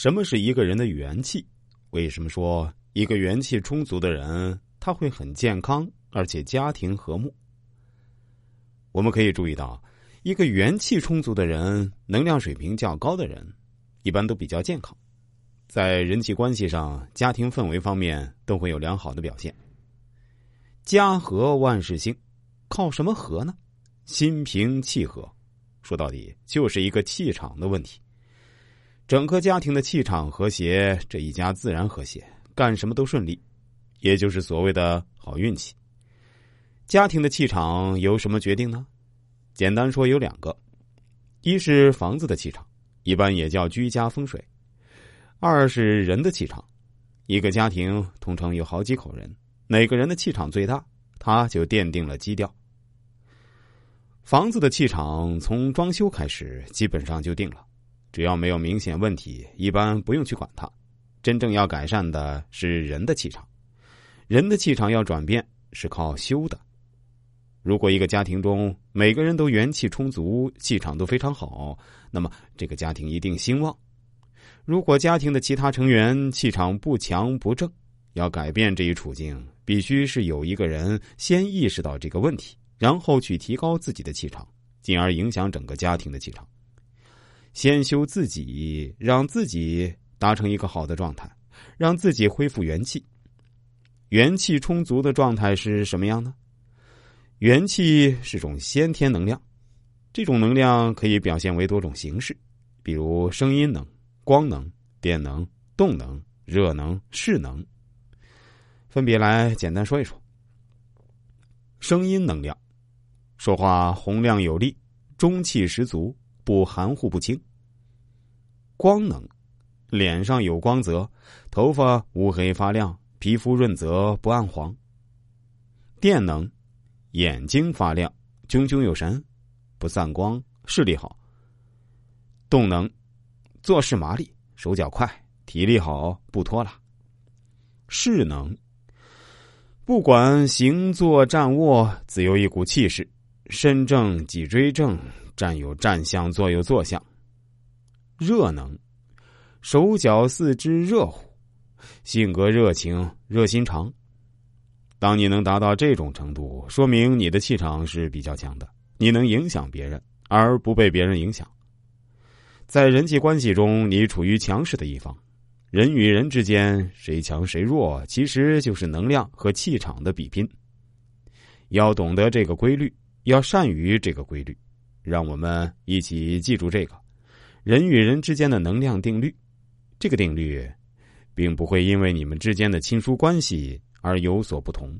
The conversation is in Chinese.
什么是一个人的元气？为什么说一个元气充足的人他会很健康，而且家庭和睦？我们可以注意到，一个元气充足的人，能量水平较高的人，一般都比较健康，在人际关系上、家庭氛围方面都会有良好的表现。家和万事兴，靠什么和呢？心平气和，说到底就是一个气场的问题。整个家庭的气场和谐，这一家自然和谐，干什么都顺利，也就是所谓的好运气。家庭的气场由什么决定呢？简单说有两个，一是房子的气场，一般也叫居家风水；二是人的气场。一个家庭通常有好几口人，哪个人的气场最大，他就奠定了基调。房子的气场从装修开始基本上就定了，只要没有明显问题，一般不用去管它。真正要改善的是人的气场，人的气场要转变是靠修的。如果一个家庭中每个人都元气充足，气场都非常好，那么这个家庭一定兴旺。如果家庭的其他成员气场不强不正，要改变这一处境，必须是有一个人先意识到这个问题，然后去提高自己的气场，进而影响整个家庭的气场。先修自己，让自己达成一个好的状态，让自己恢复元气。元气充足的状态是什么样呢？元气是种先天能量，这种能量可以表现为多种形式，比如声音能、光能、电能、动能、热能、势能。分别来简单说一说。声音能量，说话洪亮有力，中气十足，不含糊不清。光能，脸上有光泽，头发乌黑发亮，皮肤润泽不暗黄。电能。眼睛发亮，炯炯有神，不散光，视力好。动能，做事麻利，手脚快，体力好，不拖拉。势能，不管行坐站卧，自有一股气势，身正脊椎正，站有站相，坐有坐相。热能，手脚四肢热乎，性格热情，热心肠。当你能达到这种程度，说明你的气场是比较强的，你能影响别人，而不被别人影响。在人际关系中，你处于强势的一方。人与人之间，谁强谁弱，其实就是能量和气场的比拼。要懂得这个规律，要善于这个规律。让我们一起记住这个人与人之间的能量定律。这个定律，并不会因为你们之间的亲疏关系。而有所不同。